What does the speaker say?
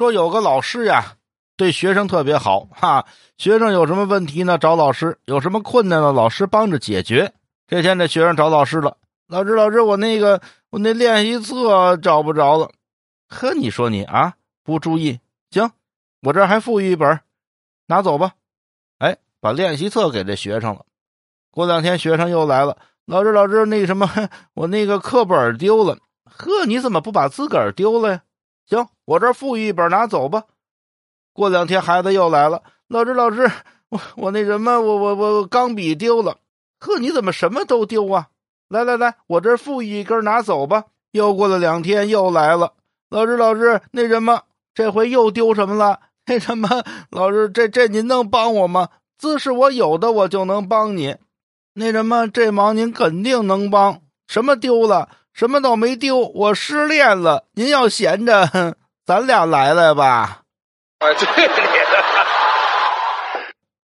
说有个老师呀，对学生特别好哈。学生有什么问题呢？找老师，有什么困难呢？老师帮着解决。这天这学生找老师了，老师老师，我那个我那练习册找不着了。呵，你说你啊，不注意，行，我这还富裕一本，拿走吧。哎，把练习册给这学生了。过两天学生又来了，老师老师，那什么，我那个课本丢了。呵，你怎么不把自个儿丢了呀？行，我这富裕一本，拿走吧。过两天孩子又来了，老师老师，我我那什么，我我我钢笔丢了。呵，你怎么什么都丢啊？来来来，我这富裕一根，拿走吧。又过了两天，又来了，老师老师，那什么，这回又丢什么了？那什么，老师，这这您能帮我吗？姿势我有的，我就能帮你。那什么，这忙您肯定能帮。什么丢了？什么都没丢，我失恋了。您要闲着，咱俩来来吧。哎，对你的。